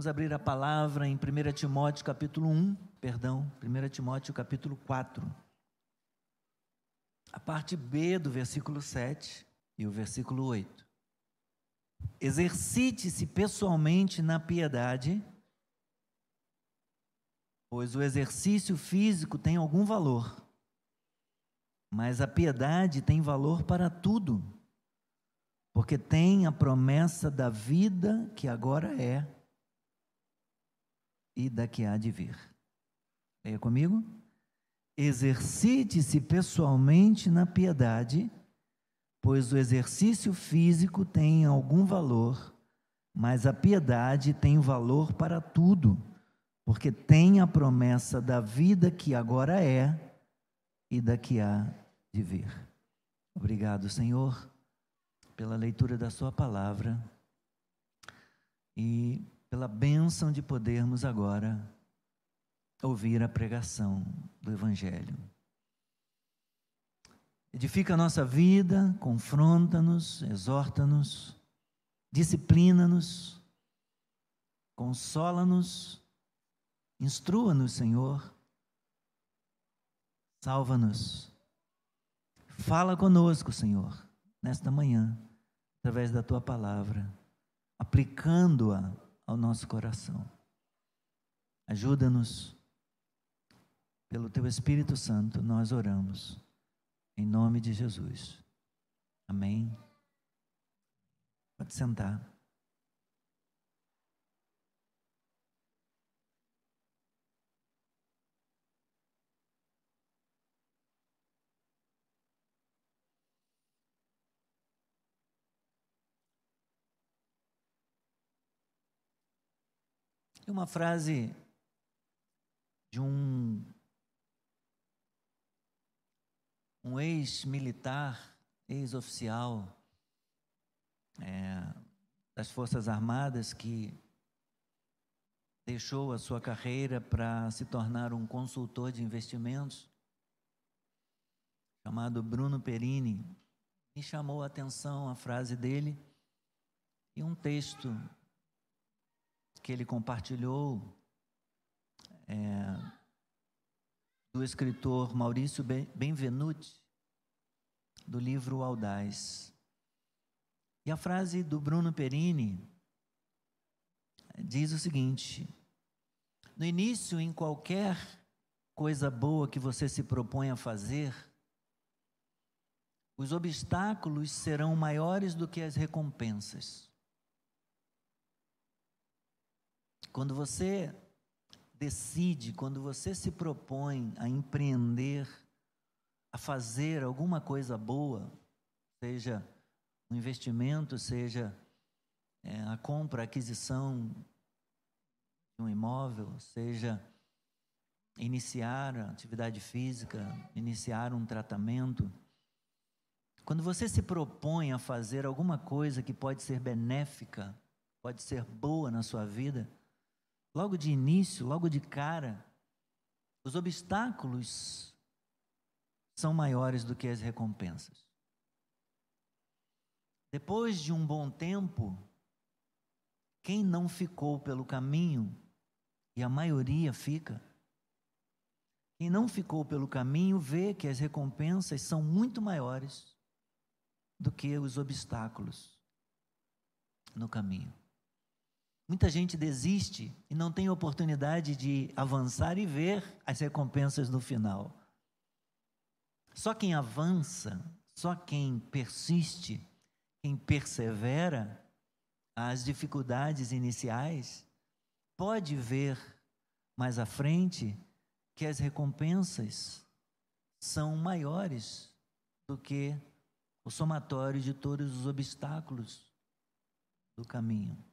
Vamos abrir a palavra em 1 Timóteo capítulo 1, perdão, 1 Timóteo capítulo 4. A parte B do versículo 7 e o versículo 8. Exercite-se pessoalmente na piedade, pois o exercício físico tem algum valor, mas a piedade tem valor para tudo, porque tem a promessa da vida que agora é e da que há de vir. Leia comigo. Exercite-se pessoalmente na piedade, pois o exercício físico tem algum valor, mas a piedade tem valor para tudo, porque tem a promessa da vida que agora é e da que há de vir. Obrigado, Senhor, pela leitura da Sua palavra e pela bênção de podermos agora ouvir a pregação do Evangelho. Edifica a nossa vida, confronta-nos, exorta-nos, disciplina-nos, consola-nos, instrua-nos, Senhor, salva-nos. Fala conosco, Senhor, nesta manhã, através da tua palavra, aplicando-a ao nosso coração. Ajuda-nos, pelo Teu Espírito Santo, nós oramos, em nome de Jesus. Amém. Pode sentar. Uma frase de um, um ex-militar, ex-oficial é, das Forças Armadas que deixou a sua carreira para se tornar um consultor de investimentos, chamado Bruno Perini. Me chamou a atenção a frase dele e um texto que ele compartilhou é, do escritor Maurício Benvenuti, do livro Audaz. E a frase do Bruno Perini diz o seguinte: No início, em qualquer coisa boa que você se propõe a fazer, os obstáculos serão maiores do que as recompensas. Quando você decide, quando você se propõe a empreender, a fazer alguma coisa boa, seja um investimento, seja é, a compra, a aquisição de um imóvel, seja iniciar a atividade física, iniciar um tratamento. Quando você se propõe a fazer alguma coisa que pode ser benéfica, pode ser boa na sua vida, logo de início, logo de cara, os obstáculos são maiores do que as recompensas. Depois de um bom tempo, quem não ficou pelo caminho, e a maioria fica, quem não ficou pelo caminho vê que as recompensas são muito maiores do que os obstáculos no caminho. Muita gente desiste e não tem oportunidade de avançar e ver as recompensas no final. Só quem avança, só quem persiste, quem persevera as dificuldades iniciais, pode ver mais à frente que as recompensas são maiores do que o somatório de todos os obstáculos do caminho.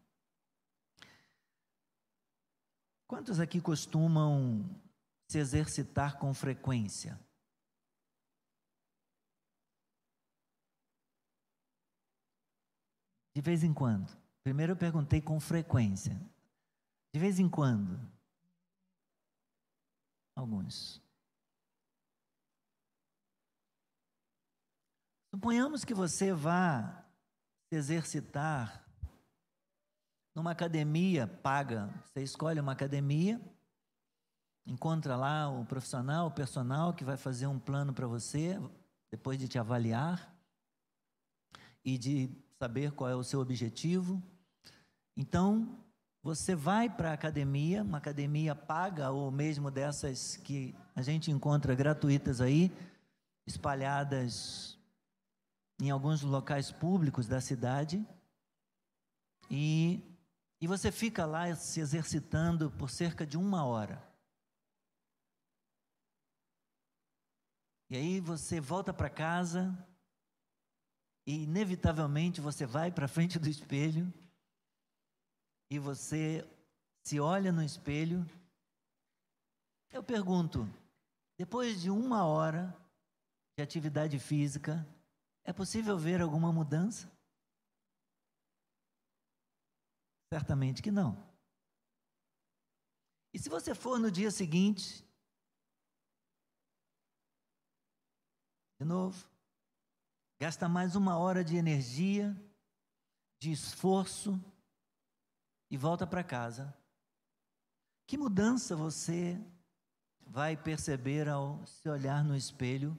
Quantos aqui costumam se exercitar com frequência? De vez em quando. Primeiro eu perguntei com frequência. De vez em quando. Alguns. Suponhamos que você vá se exercitar numa academia paga. Você escolhe uma academia, encontra lá o profissional, o personal que vai fazer um plano para você, depois de te avaliar e de saber qual é o seu objetivo. Então, você vai para a academia, uma academia paga ou mesmo dessas que a gente encontra gratuitas aí, espalhadas em alguns locais públicos da cidade. E, e você fica lá se exercitando por cerca de uma hora. E aí você volta para casa e inevitavelmente você vai para frente do espelho e você se olha no espelho. Eu pergunto, depois de uma hora de atividade física, é possível ver alguma mudança? Certamente que não. E se você for no dia seguinte, de novo, gasta mais uma hora de energia, de esforço e volta para casa. Que mudança você vai perceber ao se olhar no espelho,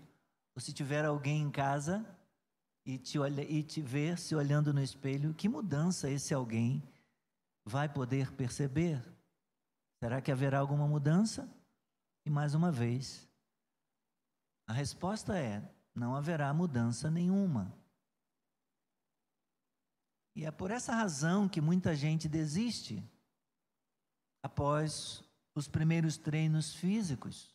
ou se tiver alguém em casa e te, olha, e te ver se olhando no espelho, que mudança esse alguém vai poder perceber? Será que haverá alguma mudança? E mais uma vez, a resposta é: não haverá mudança nenhuma. E é por essa razão que muita gente desiste após os primeiros treinos físicos,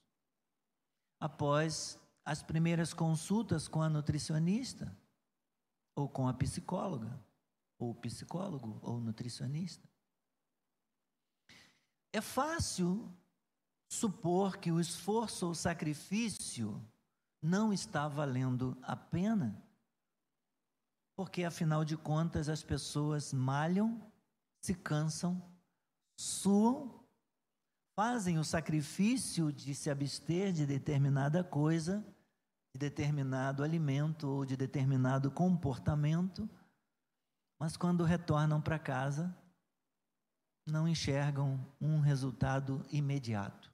após as primeiras consultas com a nutricionista, ou com a psicóloga, ou psicólogo, ou nutricionista. É fácil supor que o esforço ou sacrifício não está valendo a pena? Porque afinal de contas as pessoas malham, se cansam, suam, fazem o sacrifício de se abster de determinada coisa, de determinado alimento ou de determinado comportamento, mas quando retornam para casa, não enxergam um resultado imediato.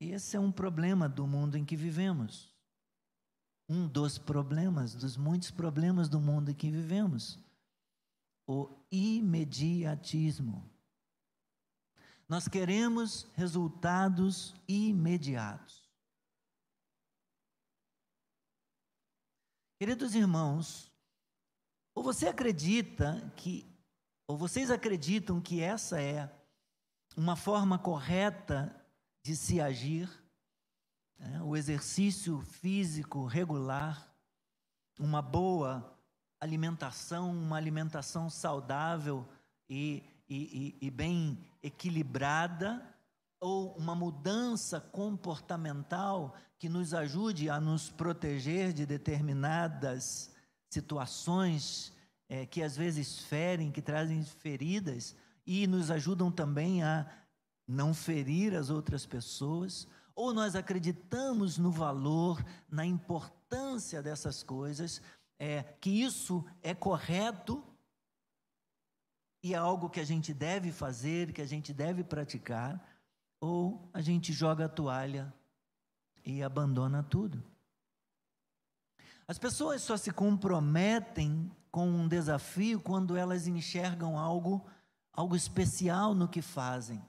E esse é um problema do mundo em que vivemos um dos problemas, dos muitos problemas do mundo em que vivemos. O imediatismo. Nós queremos resultados imediatos. Queridos irmãos, ou você acredita que, ou vocês acreditam que essa é uma forma correta de se agir? É, o exercício físico regular, uma boa alimentação, uma alimentação saudável e, e, e, e bem equilibrada, ou uma mudança comportamental que nos ajude a nos proteger de determinadas situações é, que às vezes ferem, que trazem feridas e nos ajudam também a não ferir as outras pessoas, ou nós acreditamos no valor, na importância dessas coisas, é, que isso é correto e é algo que a gente deve fazer, que a gente deve praticar, ou a gente joga a toalha e abandona tudo. As pessoas só se comprometem com um desafio quando elas enxergam algo, algo especial no que fazem.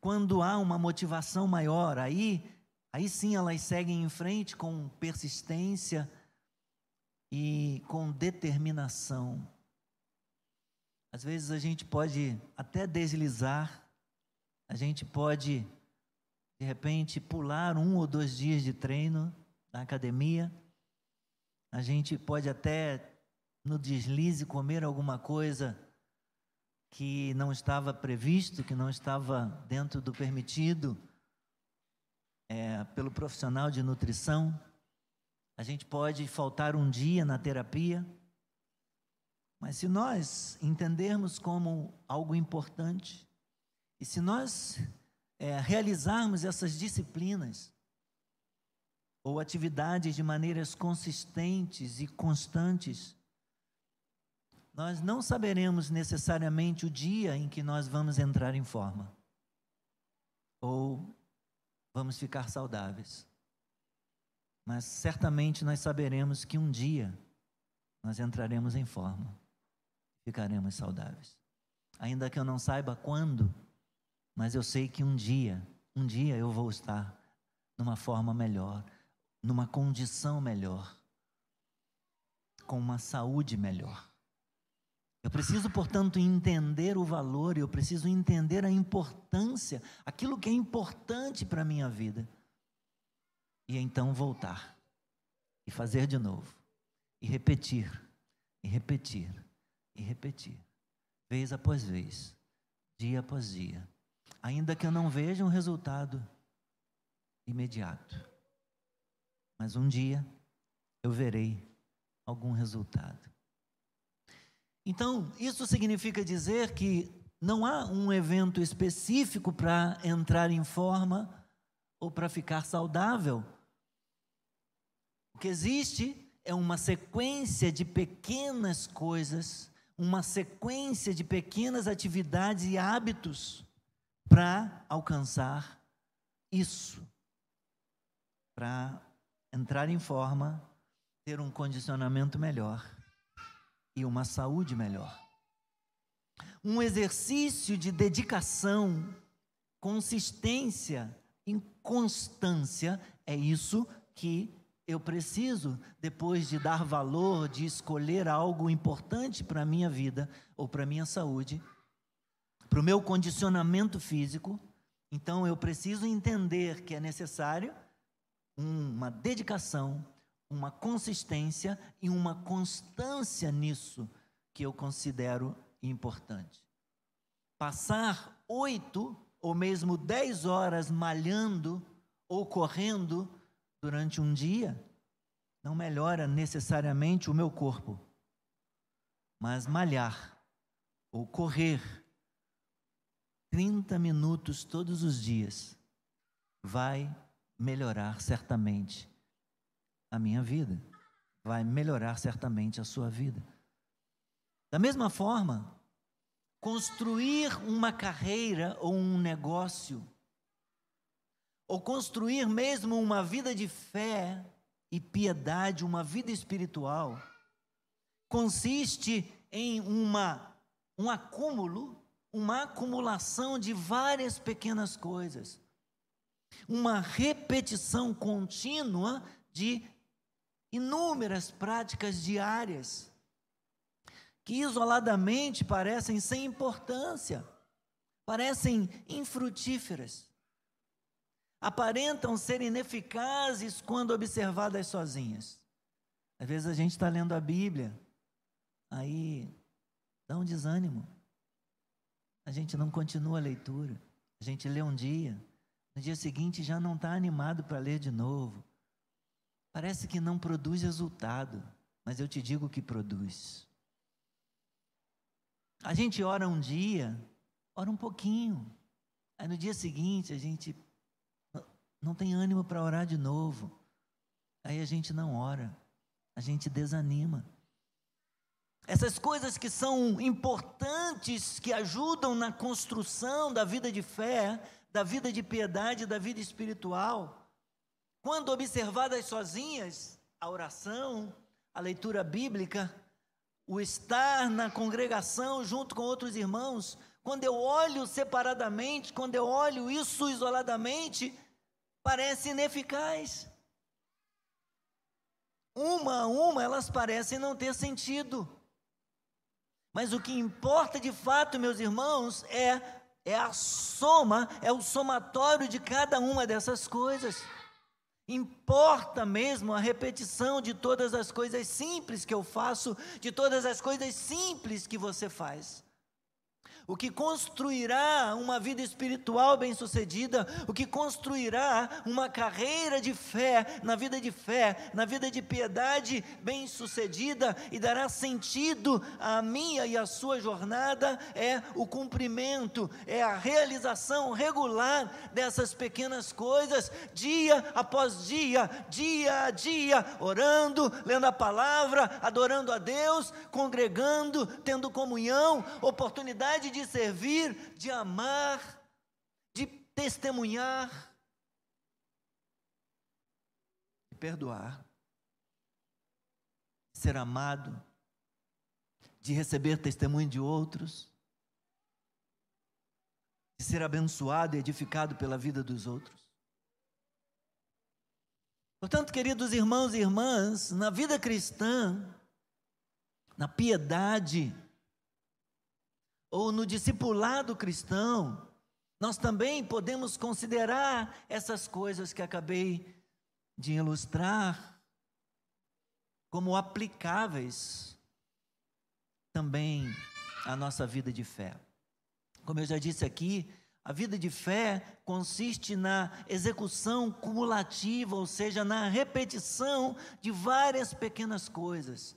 Quando há uma motivação maior, aí, aí sim elas seguem em frente com persistência e com determinação. Às vezes a gente pode até deslizar, a gente pode, de repente, pular um ou dois dias de treino na academia, a gente pode até, no deslize, comer alguma coisa que não estava previsto, que não estava dentro do permitido é, pelo profissional de nutrição. A gente pode faltar um dia na terapia, mas se nós entendermos como algo importante, e se nós é, realizarmos essas disciplinas, ou atividades de maneiras consistentes e constantes, nós não saberemos necessariamente o dia em que nós vamos entrar em forma ou vamos ficar saudáveis. Mas certamente nós saberemos que um dia nós entraremos em forma, ficaremos saudáveis. Ainda que eu não saiba quando, mas eu sei que um dia, um dia eu vou estar numa forma melhor, numa condição melhor, com uma saúde melhor. Eu preciso, portanto, entender o valor, eu preciso entender a importância, aquilo que é importante para a minha vida. E então voltar, e fazer de novo, e repetir, e repetir, e repetir, vez após vez, dia após dia, ainda que eu não veja um resultado imediato, mas um dia eu verei algum resultado. Então, isso significa dizer que não há um evento específico para entrar em forma ou para ficar saudável. O que existe é uma sequência de pequenas coisas, uma sequência de pequenas atividades e hábitos para alcançar isso, para entrar em forma, ter um condicionamento melhor e uma saúde melhor. Um exercício de dedicação, consistência e constância é isso que eu preciso depois de dar valor, de escolher algo importante para a minha vida ou para a minha saúde, para o meu condicionamento físico. Então eu preciso entender que é necessário uma dedicação, uma consistência e uma constância nisso que eu considero importante. Passar oito ou mesmo dez horas malhando ou correndo durante um dia não melhora necessariamente o meu corpo, mas malhar ou correr 30 minutos todos os dias vai melhorar certamente a minha vida, vai melhorar certamente a sua vida. Da mesma forma, construir uma carreira ou um negócio, ou construir mesmo uma vida de fé e piedade, uma vida espiritual, consiste em uma, um acúmulo, uma acumulação de várias pequenas coisas, uma repetição contínua de inúmeras práticas diárias que isoladamente parecem sem importância, parecem infrutíferas, aparentam ser ineficazes quando observadas sozinhas. Às vezes a gente está lendo a Bíblia, aí dá um desânimo, a gente não continua a leitura, a gente lê um dia, no dia seguinte já não está animado para ler de novo. Parece que não produz resultado, mas eu te digo que produz. A gente ora um dia, ora um pouquinho, aí no dia seguinte a gente não tem ânimo para orar de novo, aí a gente não ora, a gente desanima. Essas coisas que são importantes, que ajudam na construção da vida de fé, da vida de piedade, da vida espiritual, quando observadas sozinhas, a oração, a leitura bíblica, o estar na congregação junto com outros irmãos, quando eu olho separadamente, quando eu olho isso isoladamente, parece ineficaz. Uma a uma elas parecem não ter sentido. Mas o que importa de fato, meus irmãos, é, é a soma, é o somatório de cada uma dessas coisas. Importa mesmo a repetição de todas as coisas simples que eu faço, de todas as coisas simples que você faz. O que construirá uma vida espiritual bem-sucedida, o que construirá uma carreira de fé, na vida de fé, na vida de piedade bem-sucedida e dará sentido à minha e à sua jornada é o cumprimento, é a realização regular dessas pequenas coisas, dia após dia, dia a dia, orando, lendo a palavra, adorando a Deus, congregando, tendo comunhão, oportunidade de servir, de amar, de testemunhar, de perdoar, de ser amado, de receber testemunho de outros, de ser abençoado e edificado pela vida dos outros. Portanto, queridos irmãos e irmãs, na vida cristã, na piedade, ou no discipulado cristão, nós também podemos considerar essas coisas que acabei de ilustrar como aplicáveis também à nossa vida de fé. Como eu já disse aqui, a vida de fé consiste na execução cumulativa, ou seja, na repetição de várias pequenas coisas.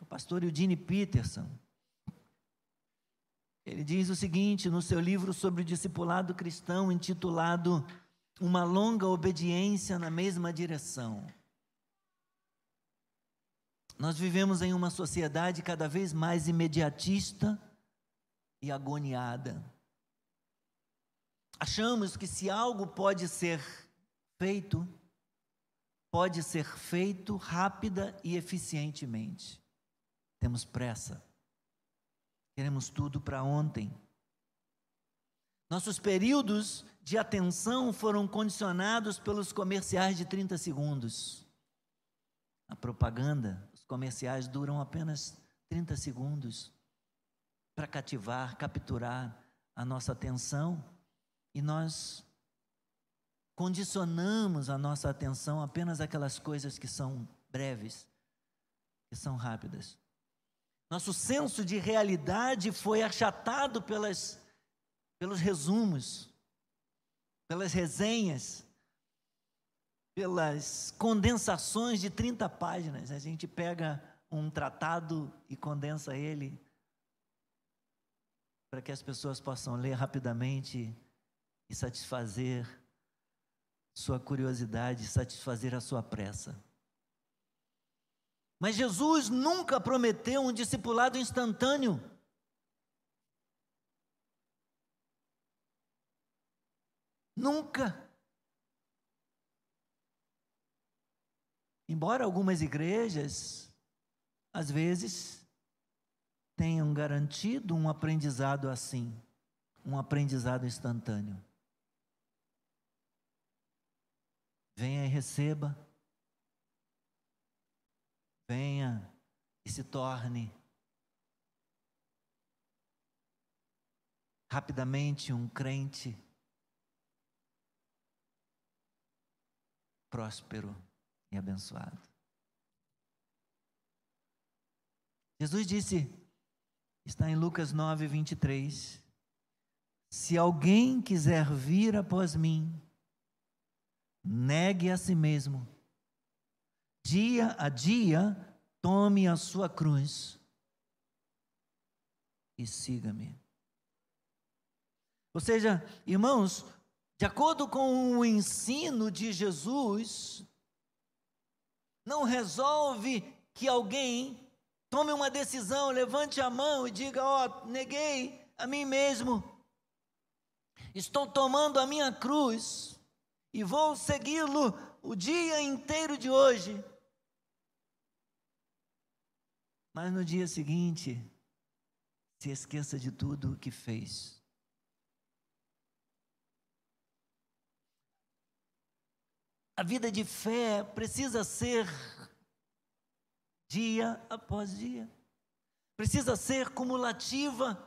O pastor Eugene Peterson, ele diz o seguinte no seu livro sobre o discipulado cristão, intitulado Uma Longa Obediência na Mesma Direção. Nós vivemos em uma sociedade cada vez mais imediatista e agoniada. Achamos que se algo pode ser feito, pode ser feito rápida e eficientemente. Temos pressa. Queremos tudo para ontem. Nossos períodos de atenção foram condicionados pelos comerciais de 30 segundos. A propaganda, os comerciais duram apenas 30 segundos para cativar, capturar a nossa atenção e nós condicionamos a nossa atenção apenas àquelas coisas que são breves, que são rápidas. Nosso senso de realidade foi achatado pelas, pelos resumos, pelas resenhas, pelas condensações de 30 páginas. A gente pega um tratado e condensa ele para que as pessoas possam ler rapidamente e satisfazer sua curiosidade, satisfazer a sua pressa. Mas Jesus nunca prometeu um discipulado instantâneo. Nunca. Embora algumas igrejas, às vezes, tenham garantido um aprendizado assim, um aprendizado instantâneo. Venha e receba venha e se torne rapidamente um crente próspero e abençoado. Jesus disse, está em Lucas 9, 23, se alguém quiser vir após mim, negue a si mesmo dia a dia, tome a sua cruz e siga-me. Ou seja, irmãos, de acordo com o ensino de Jesus, não resolve que alguém tome uma decisão, levante a mão e diga: Ó, oh, neguei a mim mesmo, estou tomando a minha cruz e vou segui-lo o dia inteiro de hoje. Mas no dia seguinte, se esqueça de tudo o que fez. A vida de fé precisa ser dia após dia, precisa ser cumulativa,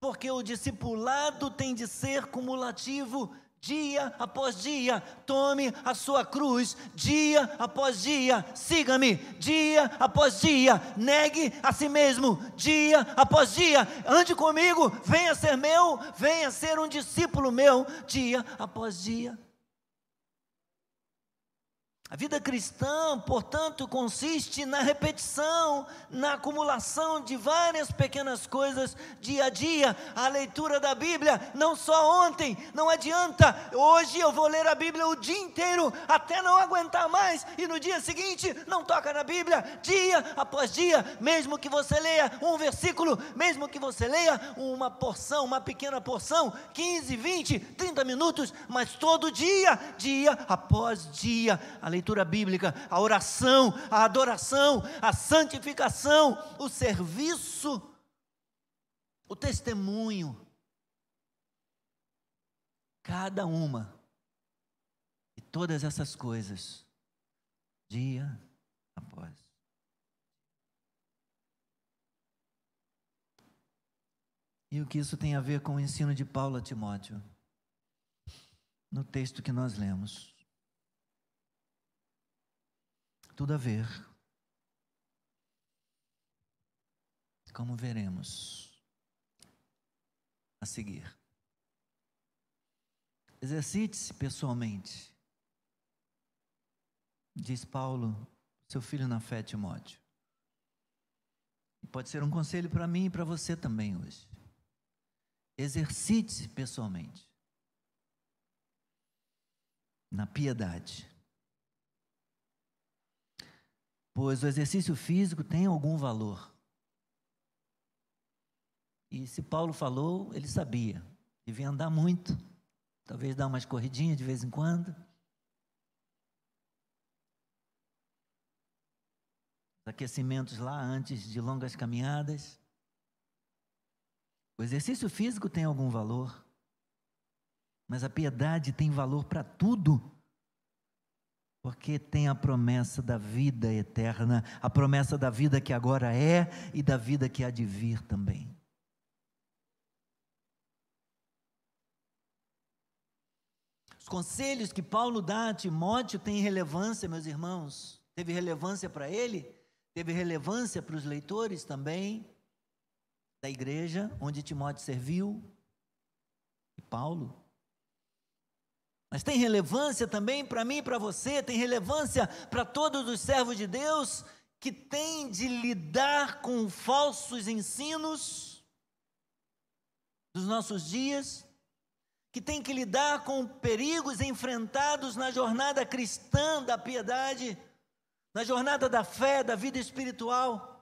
porque o discipulado tem de ser cumulativo dia após dia, tome a sua cruz, dia após dia, siga-me, dia após dia, negue a si mesmo, dia após dia, ande comigo, venha ser meu, venha ser um discípulo meu, dia após dia. A vida cristã, portanto, consiste na repetição, na acumulação de várias pequenas coisas dia a dia. A leitura da Bíblia, não só ontem, não adianta. Hoje eu vou ler a Bíblia o dia inteiro, até não aguentar mais, e no dia seguinte não toca na Bíblia, dia após dia, mesmo que você leia um versículo, mesmo que você leia uma porção, uma pequena porção, 15, 20, 30 minutos, mas todo dia, dia após dia. A leitura bíblica, a oração, a adoração, a santificação, o serviço, o testemunho. Cada uma e todas essas coisas, dia após. E o que isso tem a ver com o ensino de Paulo a Timóteo? No texto que nós lemos tudo a ver. Como veremos a seguir. Exercite-se pessoalmente, diz Paulo, seu filho na fé, Timóteo. Pode ser um conselho para mim e para você também hoje. Exercite-se pessoalmente na piedade pois o exercício físico tem algum valor. E se Paulo falou, ele sabia. Devia andar muito, talvez dar umas corridinhas de vez em quando. Aquecimentos lá antes de longas caminhadas. O exercício físico tem algum valor, mas a piedade tem valor para tudo porque tem a promessa da vida eterna, a promessa da vida que agora é e da vida que há de vir também. Os conselhos que Paulo dá a Timóteo têm relevância, meus irmãos. Teve relevância para ele, teve relevância para os leitores também da igreja onde Timóteo serviu. E Paulo mas tem relevância também para mim e para você, tem relevância para todos os servos de Deus que têm de lidar com falsos ensinos dos nossos dias, que tem que lidar com perigos enfrentados na jornada cristã da piedade, na jornada da fé, da vida espiritual.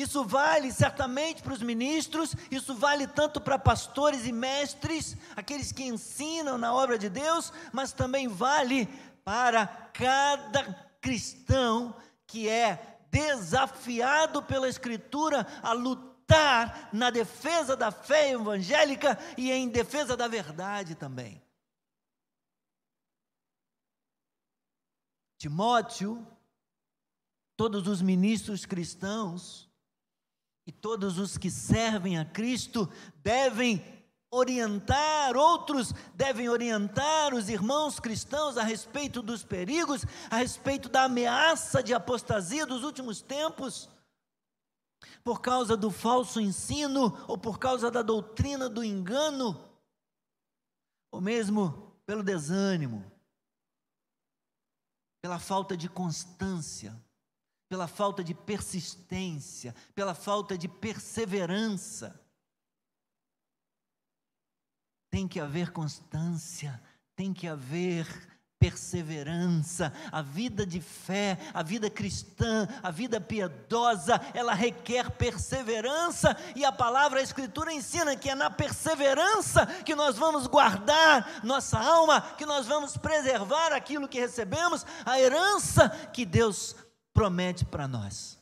Isso vale certamente para os ministros, isso vale tanto para pastores e mestres, aqueles que ensinam na obra de Deus, mas também vale para cada cristão que é desafiado pela Escritura a lutar na defesa da fé evangélica e em defesa da verdade também. Timóteo, todos os ministros cristãos, e todos os que servem a Cristo devem orientar, outros devem orientar os irmãos cristãos a respeito dos perigos, a respeito da ameaça de apostasia dos últimos tempos, por causa do falso ensino ou por causa da doutrina do engano, ou mesmo pelo desânimo, pela falta de constância pela falta de persistência, pela falta de perseverança. Tem que haver constância, tem que haver perseverança. A vida de fé, a vida cristã, a vida piedosa, ela requer perseverança, e a palavra, a Escritura ensina que é na perseverança que nós vamos guardar nossa alma, que nós vamos preservar aquilo que recebemos, a herança que Deus promete para nós.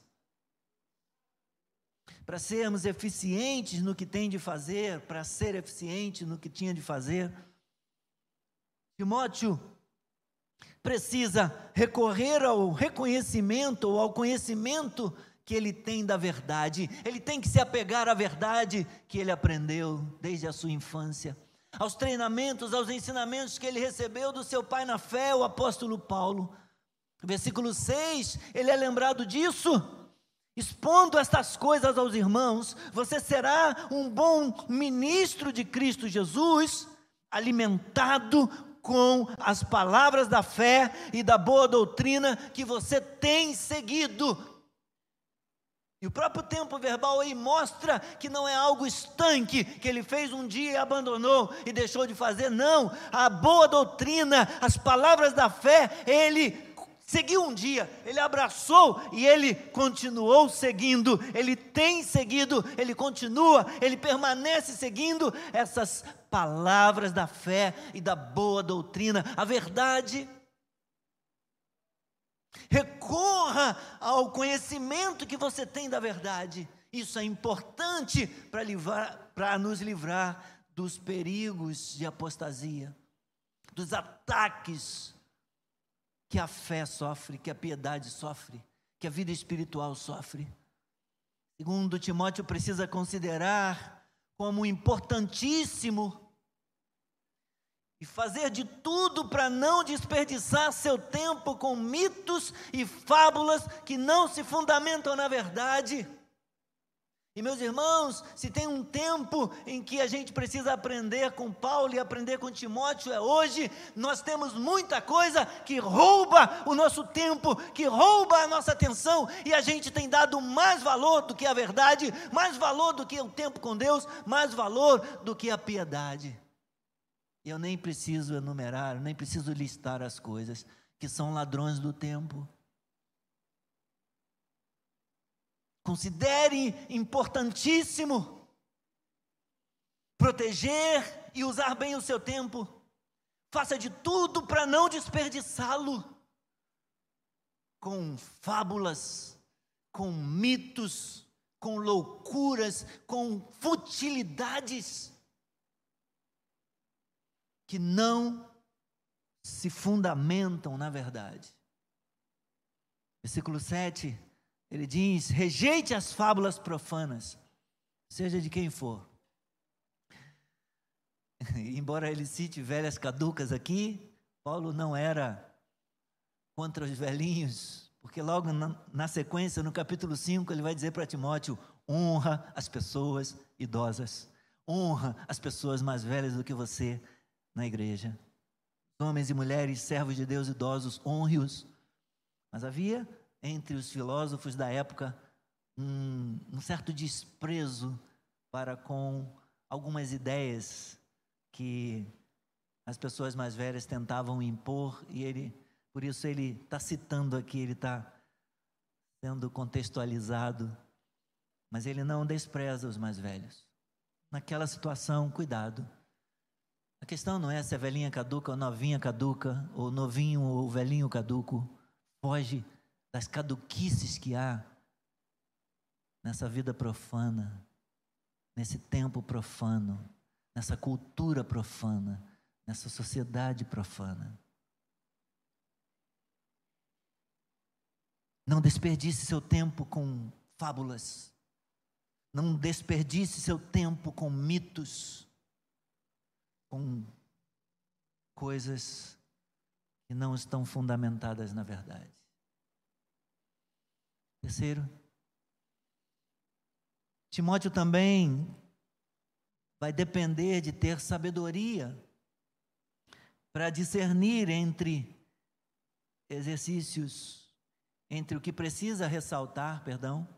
Para sermos eficientes no que tem de fazer, para ser eficiente no que tinha de fazer, Timóteo precisa recorrer ao reconhecimento ou ao conhecimento que ele tem da verdade. Ele tem que se apegar à verdade que ele aprendeu desde a sua infância. aos treinamentos, aos ensinamentos que ele recebeu do seu pai na fé, o apóstolo Paulo. Versículo 6, ele é lembrado disso. Expondo estas coisas aos irmãos, você será um bom ministro de Cristo Jesus, alimentado com as palavras da fé e da boa doutrina que você tem seguido. E o próprio tempo verbal aí mostra que não é algo estanque, que ele fez um dia e abandonou e deixou de fazer, não. A boa doutrina, as palavras da fé, ele seguiu um dia, ele abraçou e ele continuou seguindo, ele tem seguido, ele continua, ele permanece seguindo essas palavras da fé e da boa doutrina, a verdade. Recorra ao conhecimento que você tem da verdade. Isso é importante para nos livrar dos perigos de apostasia, dos ataques que a fé sofre, que a piedade sofre, que a vida espiritual sofre. Segundo Timóteo precisa considerar como importantíssimo e fazer de tudo para não desperdiçar seu tempo com mitos e fábulas que não se fundamentam na verdade. E meus irmãos, se tem um tempo em que a gente precisa aprender com Paulo e aprender com Timóteo, é hoje. Nós temos muita coisa que rouba o nosso tempo, que rouba a nossa atenção, e a gente tem dado mais valor do que a verdade, mais valor do que o tempo com Deus, mais valor do que a piedade. Eu nem preciso enumerar, nem preciso listar as coisas que são ladrões do tempo. Considere importantíssimo proteger e usar bem o seu tempo. Faça de tudo para não desperdiçá-lo com fábulas, com mitos, com loucuras, com futilidades que não se fundamentam na verdade. Versículo 7 ele diz: rejeite as fábulas profanas, seja de quem for. Embora ele cite velhas caducas aqui, Paulo não era contra os velhinhos, porque logo na, sequência, no capítulo 5, ele vai dizer para Timóteo: honra as pessoas idosas, honra as pessoas mais velhas do que você na igreja. Homens e mulheres, servos de Deus idosos, honre-os. Mas havia entre os filósofos da época um, um certo desprezo para com algumas ideias que as pessoas mais velhas tentavam impor e ele, por isso ele está citando aqui, ele está sendo contextualizado, mas ele não despreza os mais velhos. Naquela situação, cuidado. A questão não é se é velhinha caduca ou novinha caduca, ou novinho ou velhinho caduco. Foge das caduquices que há nessa vida profana, nesse tempo profano, nessa cultura profana, nessa sociedade profana. Não desperdice seu tempo com fábulas. Não desperdice seu tempo com mitos, com coisas que não estão fundamentadas na verdade. Terceiro, Timóteo também vai depender de ter sabedoria para discernir entre exercícios, entre o que precisa ressaltar, perdão,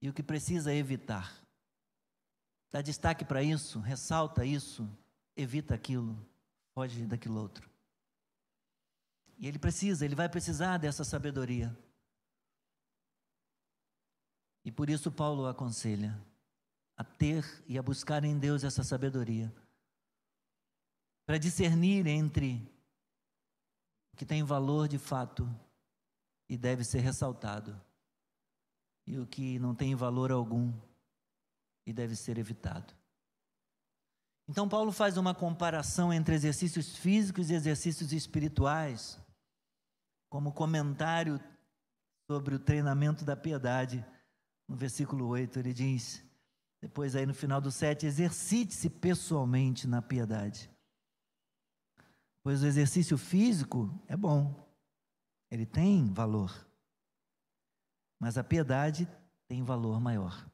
e o que precisa evitar. Dá destaque para isso, ressalta isso, evita aquilo, foge daquilo outro. E ele precisa, ele vai precisar dessa sabedoria. E por isso Paulo aconselha a ter e a buscar em Deus essa sabedoria para discernir entre o que tem valor de fato e deve ser ressaltado e o que não tem valor algum e deve ser evitado. Então, Paulo faz uma comparação entre exercícios físicos e exercícios espirituais, como comentário sobre o treinamento da piedade no versículo 8, ele diz: Depois, aí no final do 7, exercite-se pessoalmente na piedade. Pois o exercício físico é bom, ele tem valor. Mas a piedade tem valor maior.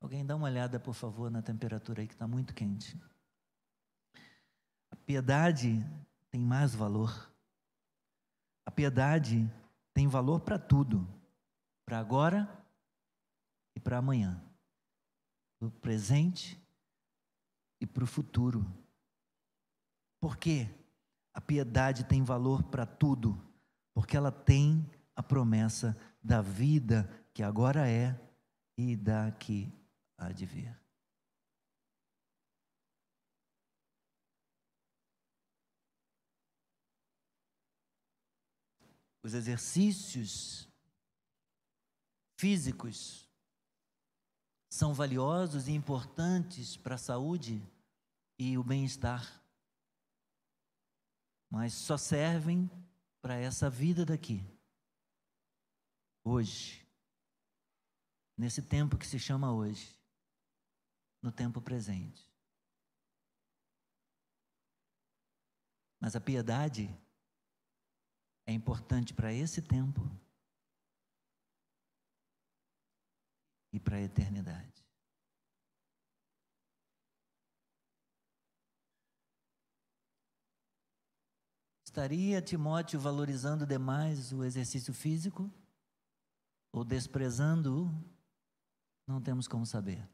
Alguém dá uma olhada, por favor, na temperatura aí que está muito quente. A piedade tem mais valor. A piedade tem valor para tudo, para agora para amanhã, para o presente e para o futuro. Por quê? A piedade tem valor para tudo, porque ela tem a promessa da vida que agora é e da que há de vir. Os exercícios físicos são valiosos e importantes para a saúde e o bem-estar, mas só servem para essa vida daqui, hoje, nesse tempo que se chama hoje, no tempo presente. Mas a piedade é importante para esse tempo e para a eternidade. Estaria Timóteo valorizando demais o exercício físico ou desprezando-o? Não temos como saber.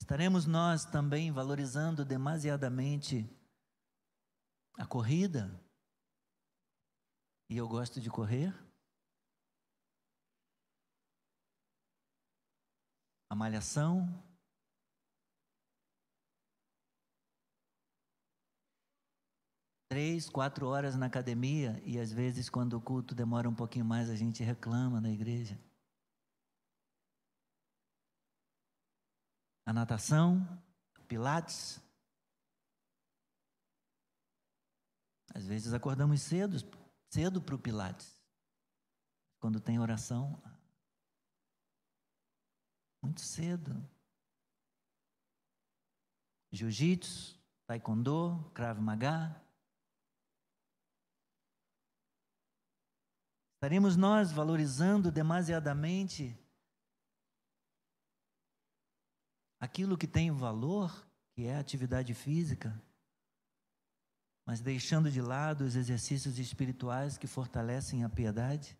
Estaremos nós também valorizando demasiadamente a corrida, e eu gosto de correr, a malhação, três, quatro horas na academia e às vezes quando o culto demora um pouquinho mais a gente reclama na igreja. A natação, pilates, Às vezes acordamos cedo, cedo para o Pilates. Quando tem oração, muito cedo. Jiu-jitsu, taekwondo, krav maga. Estaremos nós valorizando demasiadamente aquilo que tem valor, que é a atividade física? mas deixando de lado os exercícios espirituais que fortalecem a piedade?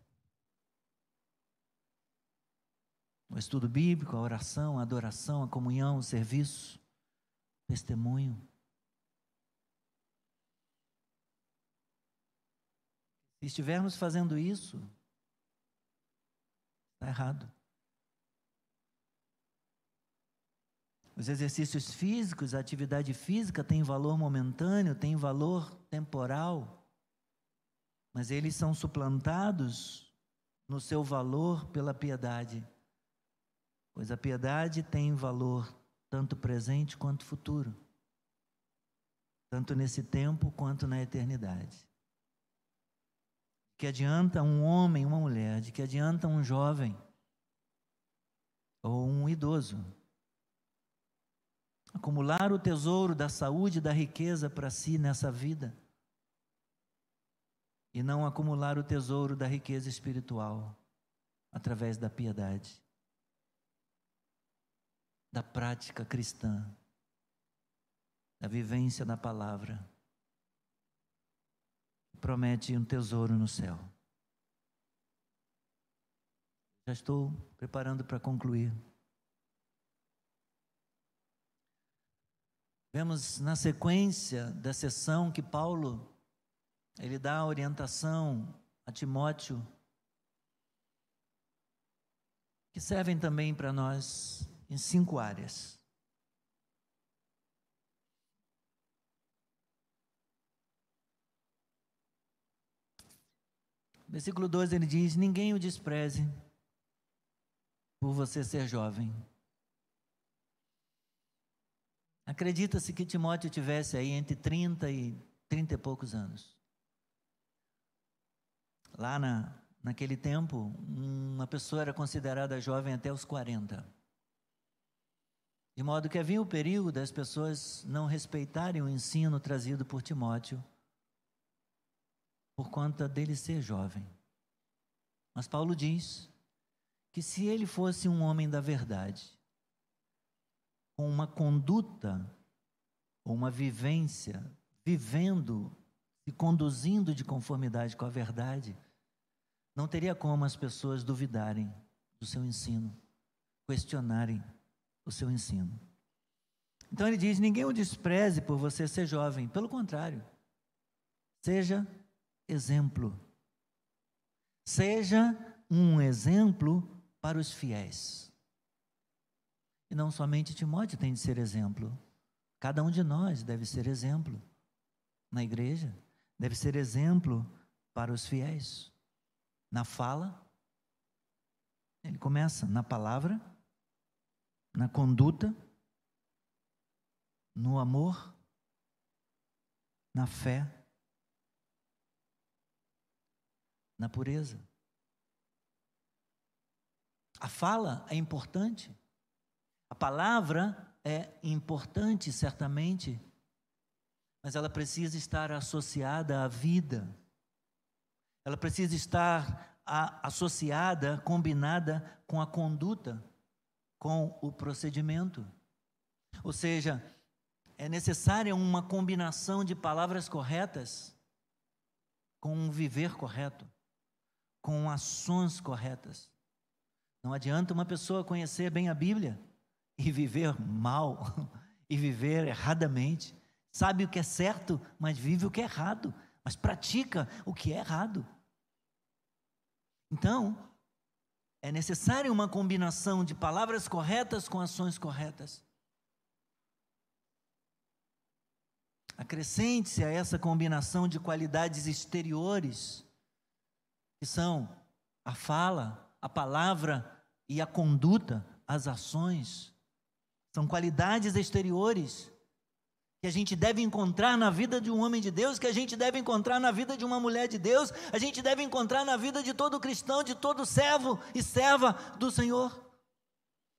O estudo bíblico, a oração, a adoração, a comunhão, o serviço, o testemunho. Se estivermos fazendo isso, está errado. Os exercícios físicos, a atividade física tem valor momentâneo, tem valor temporal, mas eles são suplantados no seu valor pela piedade. Pois a piedade tem valor tanto presente quanto futuro, tanto nesse tempo quanto na eternidade. Que adianta um homem, uma mulher, de que adianta um jovem ou um idoso acumular o tesouro da saúde e da riqueza para si nessa vida, e não acumular o tesouro da riqueza espiritual através da piedade, da prática cristã, da vivência da palavra. Promete um tesouro no céu. Já estou preparando para concluir. Vemos na sequência da sessão que Paulo ele dá orientação a Timóteo que servem também para nós em cinco áreas. Versículo 12 ele diz: Ninguém o despreze por você ser jovem Acredita-se que Timóteo tivesse aí entre 30 e 30 e poucos anos. Lá na, Naquele tempo, uma pessoa era considerada jovem até os 40. De modo que havia o perigo das pessoas não respeitarem o ensino trazido por Timóteo, por conta dele ser jovem. Mas Paulo diz que se ele fosse um homem da verdade, com uma conduta ou uma vivência, vivendo e conduzindo de conformidade com a verdade, não teria como as pessoas duvidarem do seu ensino, questionarem o seu ensino. Então ele diz: ninguém o despreze por você ser jovem, pelo contrário, seja exemplo. Seja um exemplo para os fiéis. E não somente Timóteo tem de ser exemplo, cada um de nós deve ser exemplo na igreja, deve ser exemplo para os fiéis na fala, ele começa na palavra, na conduta, no amor, na fé, na pureza. A fala é importante, a palavra é importante, certamente, mas ela precisa estar associada à vida. Ela precisa estar associada, combinada com a conduta, com o procedimento. Ou seja, é necessária uma combinação de palavras corretas com um viver correto, com ações corretas. Não adianta uma pessoa conhecer bem a Bíblia e viver mal, e viver erradamente. Sabe o que é certo, mas vive o que é errado, mas pratica o que é errado. Então, é necessária uma combinação de palavras corretas com ações corretas. Acrescente-se a essa combinação de qualidades exteriores, que são a fala, a palavra e a conduta, as ações. São qualidades exteriores que a gente deve encontrar na vida de um homem de Deus, que a gente deve encontrar na vida de uma mulher de Deus, a gente deve encontrar na vida de todo cristão, de todo servo e serva do Senhor.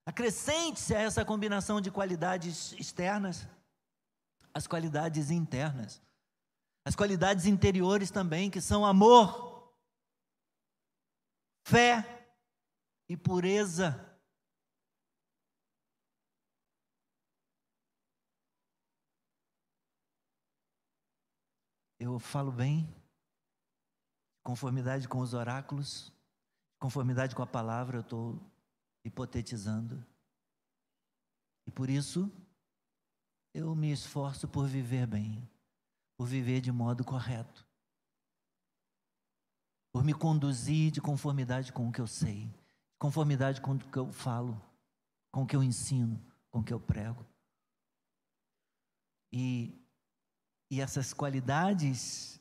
Acrescente-se a essa combinação de qualidades externas, as qualidades internas, as qualidades interiores também, que são amor, fé e pureza. Eu falo bem, conformidade com os oráculos, conformidade com a palavra, eu estou hipotetizando. E por isso, eu me esforço por viver bem, por viver de modo correto, por me conduzir de conformidade com o que eu sei, de conformidade com o que eu falo, com o que eu ensino, com o que eu prego. E e essas qualidades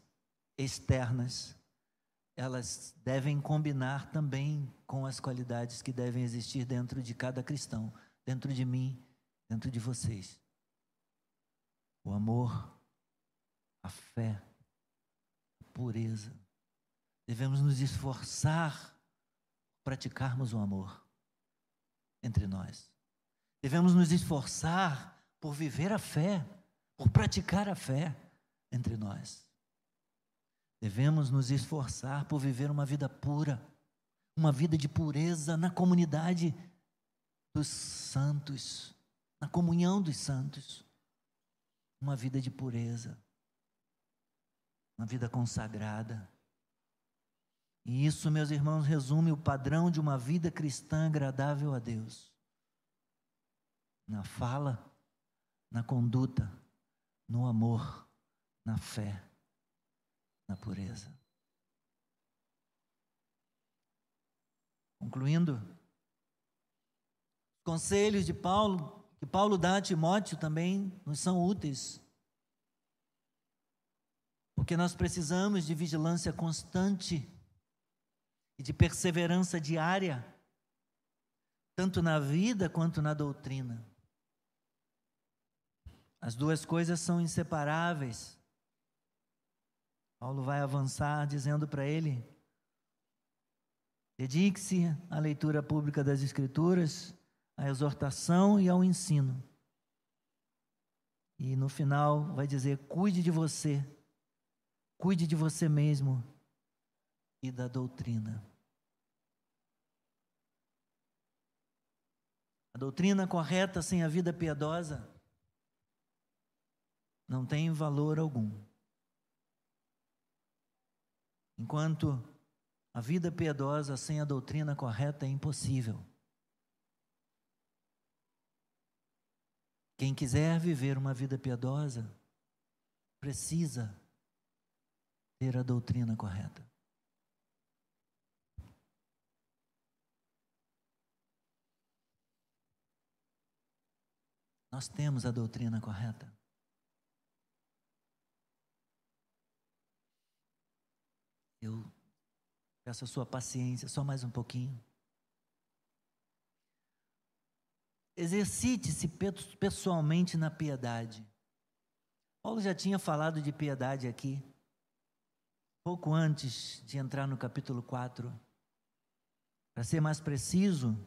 externas, elas devem combinar também com as qualidades que devem existir dentro de cada cristão, dentro de mim, dentro de vocês. O amor, a fé, a pureza. Devemos nos esforçar praticarmos o amor entre nós. Devemos nos esforçar por viver a fé por praticar a fé entre nós. Devemos nos esforçar por viver uma vida pura, uma vida de pureza na comunidade dos santos, na comunhão dos santos. Uma vida de pureza, uma vida consagrada. E isso, meus irmãos, resume o padrão de uma vida cristã agradável a Deus. Na fala, na conduta, no amor, na fé, na pureza. Concluindo, conselhos de Paulo, que Paulo dá a Timóteo também nos são úteis. Porque nós precisamos de vigilância constante e de perseverança diária, tanto na vida quanto na doutrina. As duas coisas são inseparáveis. Paulo vai avançar dizendo para ele Dedique-se à leitura pública das Escrituras, à exortação e ao ensino. E no final vai dizer: cuide de você, cuide de você mesmo e da doutrina. A doutrina correta sem a vida piedosa não tem valor algum. Enquanto a vida piedosa sem a doutrina correta é impossível. Quem quiser viver uma vida piedosa precisa ter a doutrina correta. Nós temos a doutrina correta. Eu peço a sua paciência, só mais um pouquinho. Exercite-se pessoalmente na piedade. Paulo já tinha falado de piedade aqui, pouco antes de entrar no capítulo 4. Para ser mais preciso,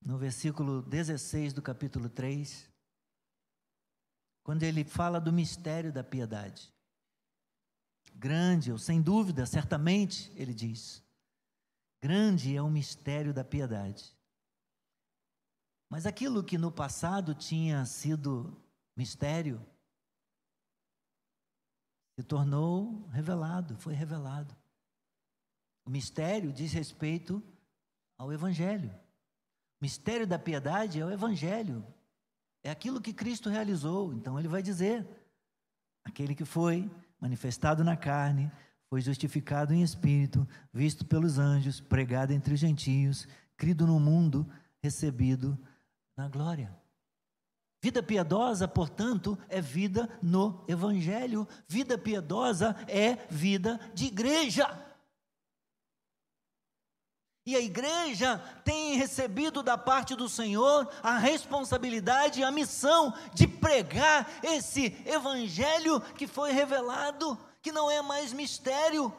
no versículo 16 do capítulo 3, quando ele fala do mistério da piedade. Grande, ou sem dúvida, certamente, ele diz. Grande é o mistério da piedade. Mas aquilo que no passado tinha sido mistério, se tornou revelado, foi revelado. O mistério diz respeito ao Evangelho. O mistério da piedade é o Evangelho, é aquilo que Cristo realizou. Então ele vai dizer: aquele que foi manifestado na carne, foi justificado em espírito, visto pelos anjos, pregado entre os gentios, crido no mundo, recebido na glória. Vida piedosa, portanto, é vida no Evangelho. Vida piedosa é vida de igreja. E a igreja tem recebido da parte do Senhor a responsabilidade, a missão de pregar esse evangelho que foi revelado, que não é mais mistério.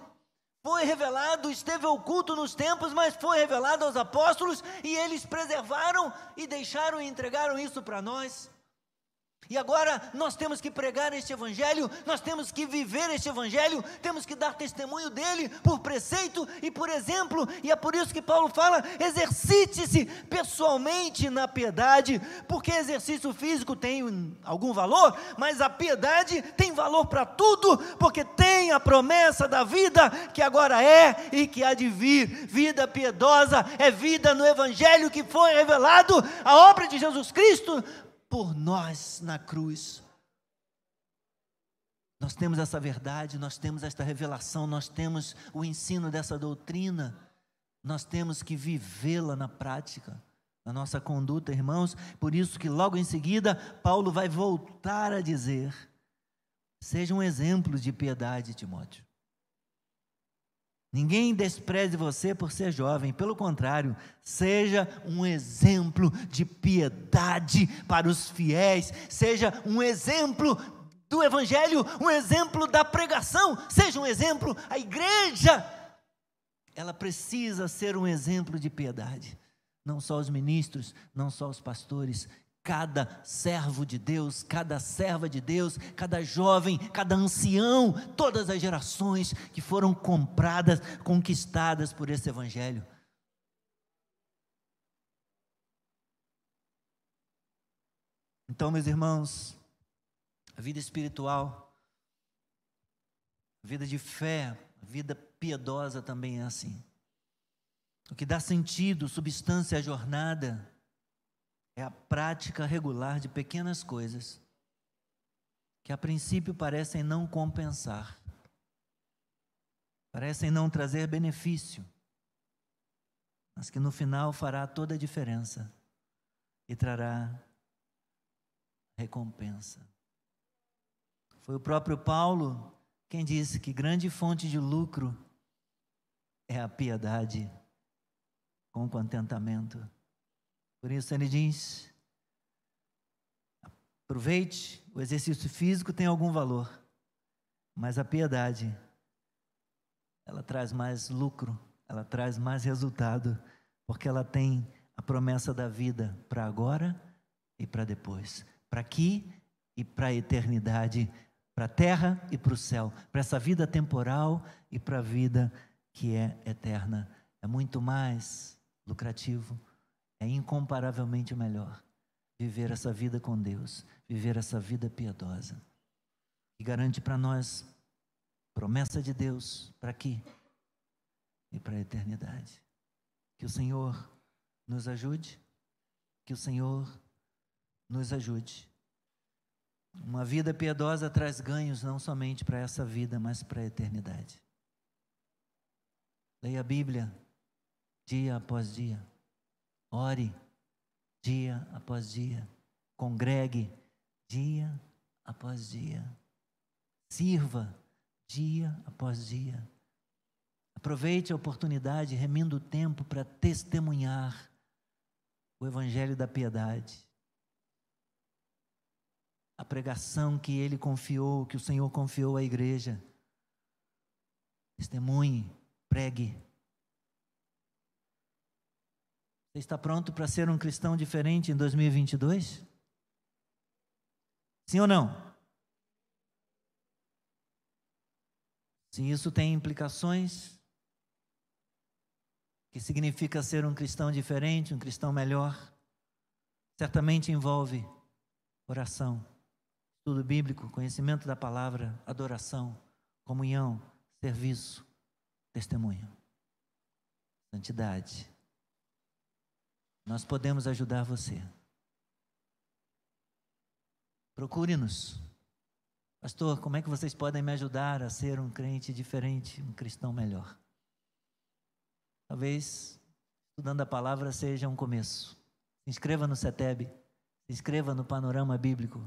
Foi revelado, esteve oculto nos tempos, mas foi revelado aos apóstolos e eles preservaram e deixaram e entregaram isso para nós. E agora nós temos que pregar este Evangelho, nós temos que viver este Evangelho, temos que dar testemunho dele por preceito e por exemplo, e é por isso que Paulo fala: exercite-se pessoalmente na piedade, porque exercício físico tem algum valor, mas a piedade tem valor para tudo, porque tem a promessa da vida que agora é e que há de vir. Vida piedosa é vida no Evangelho que foi revelado, a obra de Jesus Cristo por nós na cruz. Nós temos essa verdade, nós temos esta revelação, nós temos o ensino dessa doutrina, nós temos que vivê-la na prática, na nossa conduta, irmãos. Por isso que logo em seguida Paulo vai voltar a dizer: seja um exemplo de piedade, Timóteo. Ninguém despreze você por ser jovem, pelo contrário, seja um exemplo de piedade para os fiéis, seja um exemplo do Evangelho, um exemplo da pregação, seja um exemplo, a igreja, ela precisa ser um exemplo de piedade. Não só os ministros, não só os pastores, cada servo de Deus, cada serva de Deus, cada jovem, cada ancião, todas as gerações que foram compradas, conquistadas por esse Evangelho. Então, meus irmãos, a vida espiritual, a vida de fé, a vida piedosa também é assim. O que dá sentido, substância à jornada, é a prática regular de pequenas coisas que a princípio parecem não compensar, parecem não trazer benefício, mas que no final fará toda a diferença e trará recompensa. Foi o próprio Paulo quem disse que grande fonte de lucro é a piedade com contentamento. Por isso ele diz: aproveite, o exercício físico tem algum valor, mas a piedade, ela traz mais lucro, ela traz mais resultado, porque ela tem a promessa da vida para agora e para depois, para aqui e para a eternidade, para a terra e para o céu, para essa vida temporal e para a vida que é eterna. É muito mais lucrativo, é incomparavelmente melhor viver essa vida com Deus, viver essa vida piedosa. E garante para nós promessa de Deus para aqui e para a eternidade. Que o Senhor nos ajude, que o Senhor nos ajude. Uma vida piedosa traz ganhos não somente para essa vida, mas para a eternidade. Leia a Bíblia dia após dia. Ore dia após dia. Congregue dia após dia. Sirva dia após dia. Aproveite a oportunidade, remindo o tempo para testemunhar o Evangelho da piedade. A pregação que ele confiou, que o Senhor confiou à igreja. Testemunhe, pregue. Você está pronto para ser um cristão diferente em 2022? Sim ou não? Se isso tem implicações, que significa ser um cristão diferente, um cristão melhor, certamente envolve oração, estudo bíblico, conhecimento da palavra, adoração, comunhão, serviço, testemunho, santidade. Nós podemos ajudar você. Procure-nos. Pastor, como é que vocês podem me ajudar a ser um crente diferente, um cristão melhor? Talvez estudando a palavra seja um começo. Se inscreva no CETEB, se inscreva no Panorama Bíblico.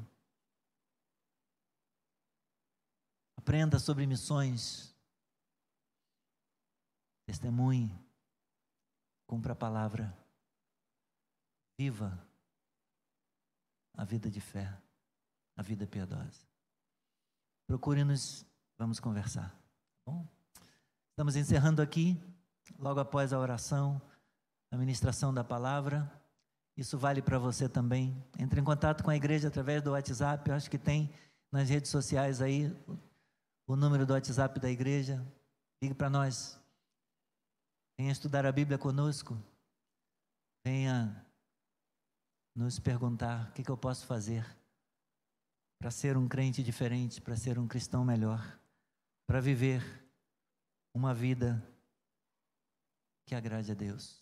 Aprenda sobre missões. Testemunhe. Cumpra a palavra. Viva a vida de fé, a vida piedosa. Procure-nos, vamos conversar. Tá bom? Estamos encerrando aqui, logo após a oração, a ministração da palavra. Isso vale para você também. Entre em contato com a igreja através do WhatsApp. Eu acho que tem nas redes sociais aí o número do WhatsApp da igreja. Ligue para nós. Venha estudar a Bíblia conosco. Venha nos perguntar: o que, que eu posso fazer para ser um crente diferente, para ser um cristão melhor, para viver uma vida que agrade a Deus.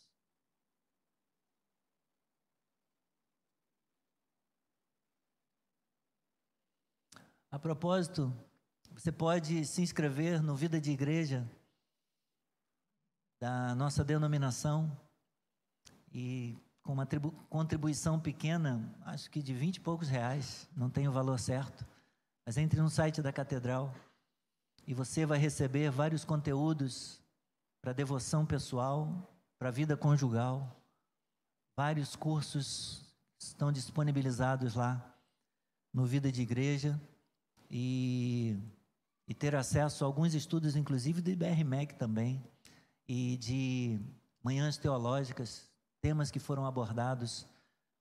A propósito, você pode se inscrever no Vida de Igreja da nossa denominação e com uma contribuição pequena, acho que de vinte e poucos reais, não tem o valor certo, mas entre no site da catedral e você vai receber vários conteúdos para devoção pessoal, para vida conjugal, vários cursos estão disponibilizados lá no Vida de Igreja e, e ter acesso a alguns estudos, inclusive do IBRMEC também, e de manhãs teológicas temas que foram abordados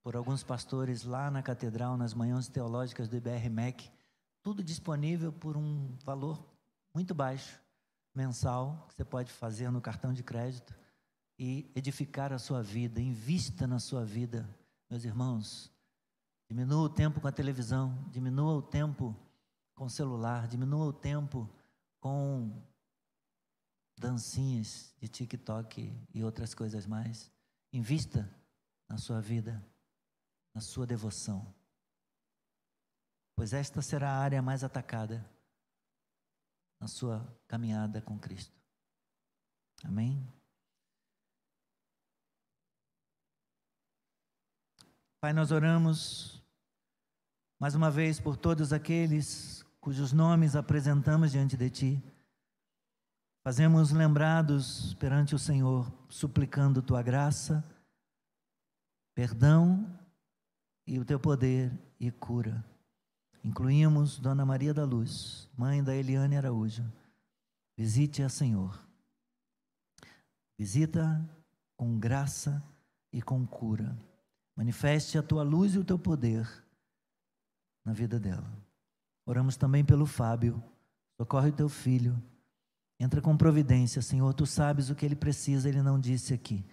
por alguns pastores lá na catedral, nas manhãs teológicas do IBR-MEC, tudo disponível por um valor muito baixo, mensal, que você pode fazer no cartão de crédito e edificar a sua vida, invista na sua vida, meus irmãos. Diminua o tempo com a televisão, diminua o tempo com o celular, diminua o tempo com dancinhas de TikTok e outras coisas mais. Invista na sua vida, na sua devoção. Pois esta será a área mais atacada na sua caminhada com Cristo. Amém? Pai, nós oramos mais uma vez por todos aqueles cujos nomes apresentamos diante de Ti Fazemos lembrados perante o Senhor, suplicando tua graça, perdão e o teu poder e cura. Incluímos Dona Maria da Luz, mãe da Eliane Araújo. Visite a Senhor. Visita com graça e com cura. Manifeste a tua luz e o teu poder na vida dela. Oramos também pelo Fábio. Socorre o teu filho. Entra com providência, Senhor. Tu sabes o que ele precisa, ele não disse aqui,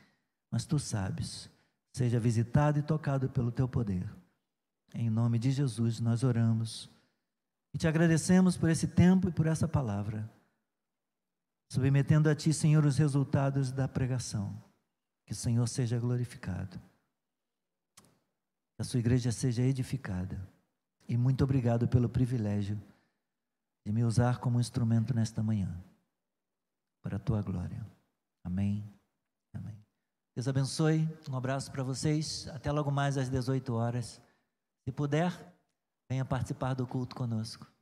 mas tu sabes. Seja visitado e tocado pelo teu poder. Em nome de Jesus nós oramos e te agradecemos por esse tempo e por essa palavra. Submetendo a ti, Senhor, os resultados da pregação. Que o Senhor seja glorificado. Que a sua igreja seja edificada. E muito obrigado pelo privilégio de me usar como instrumento nesta manhã. Para a tua glória. Amém. Amém. Deus abençoe. Um abraço para vocês. Até logo mais às 18 horas. Se puder, venha participar do culto conosco.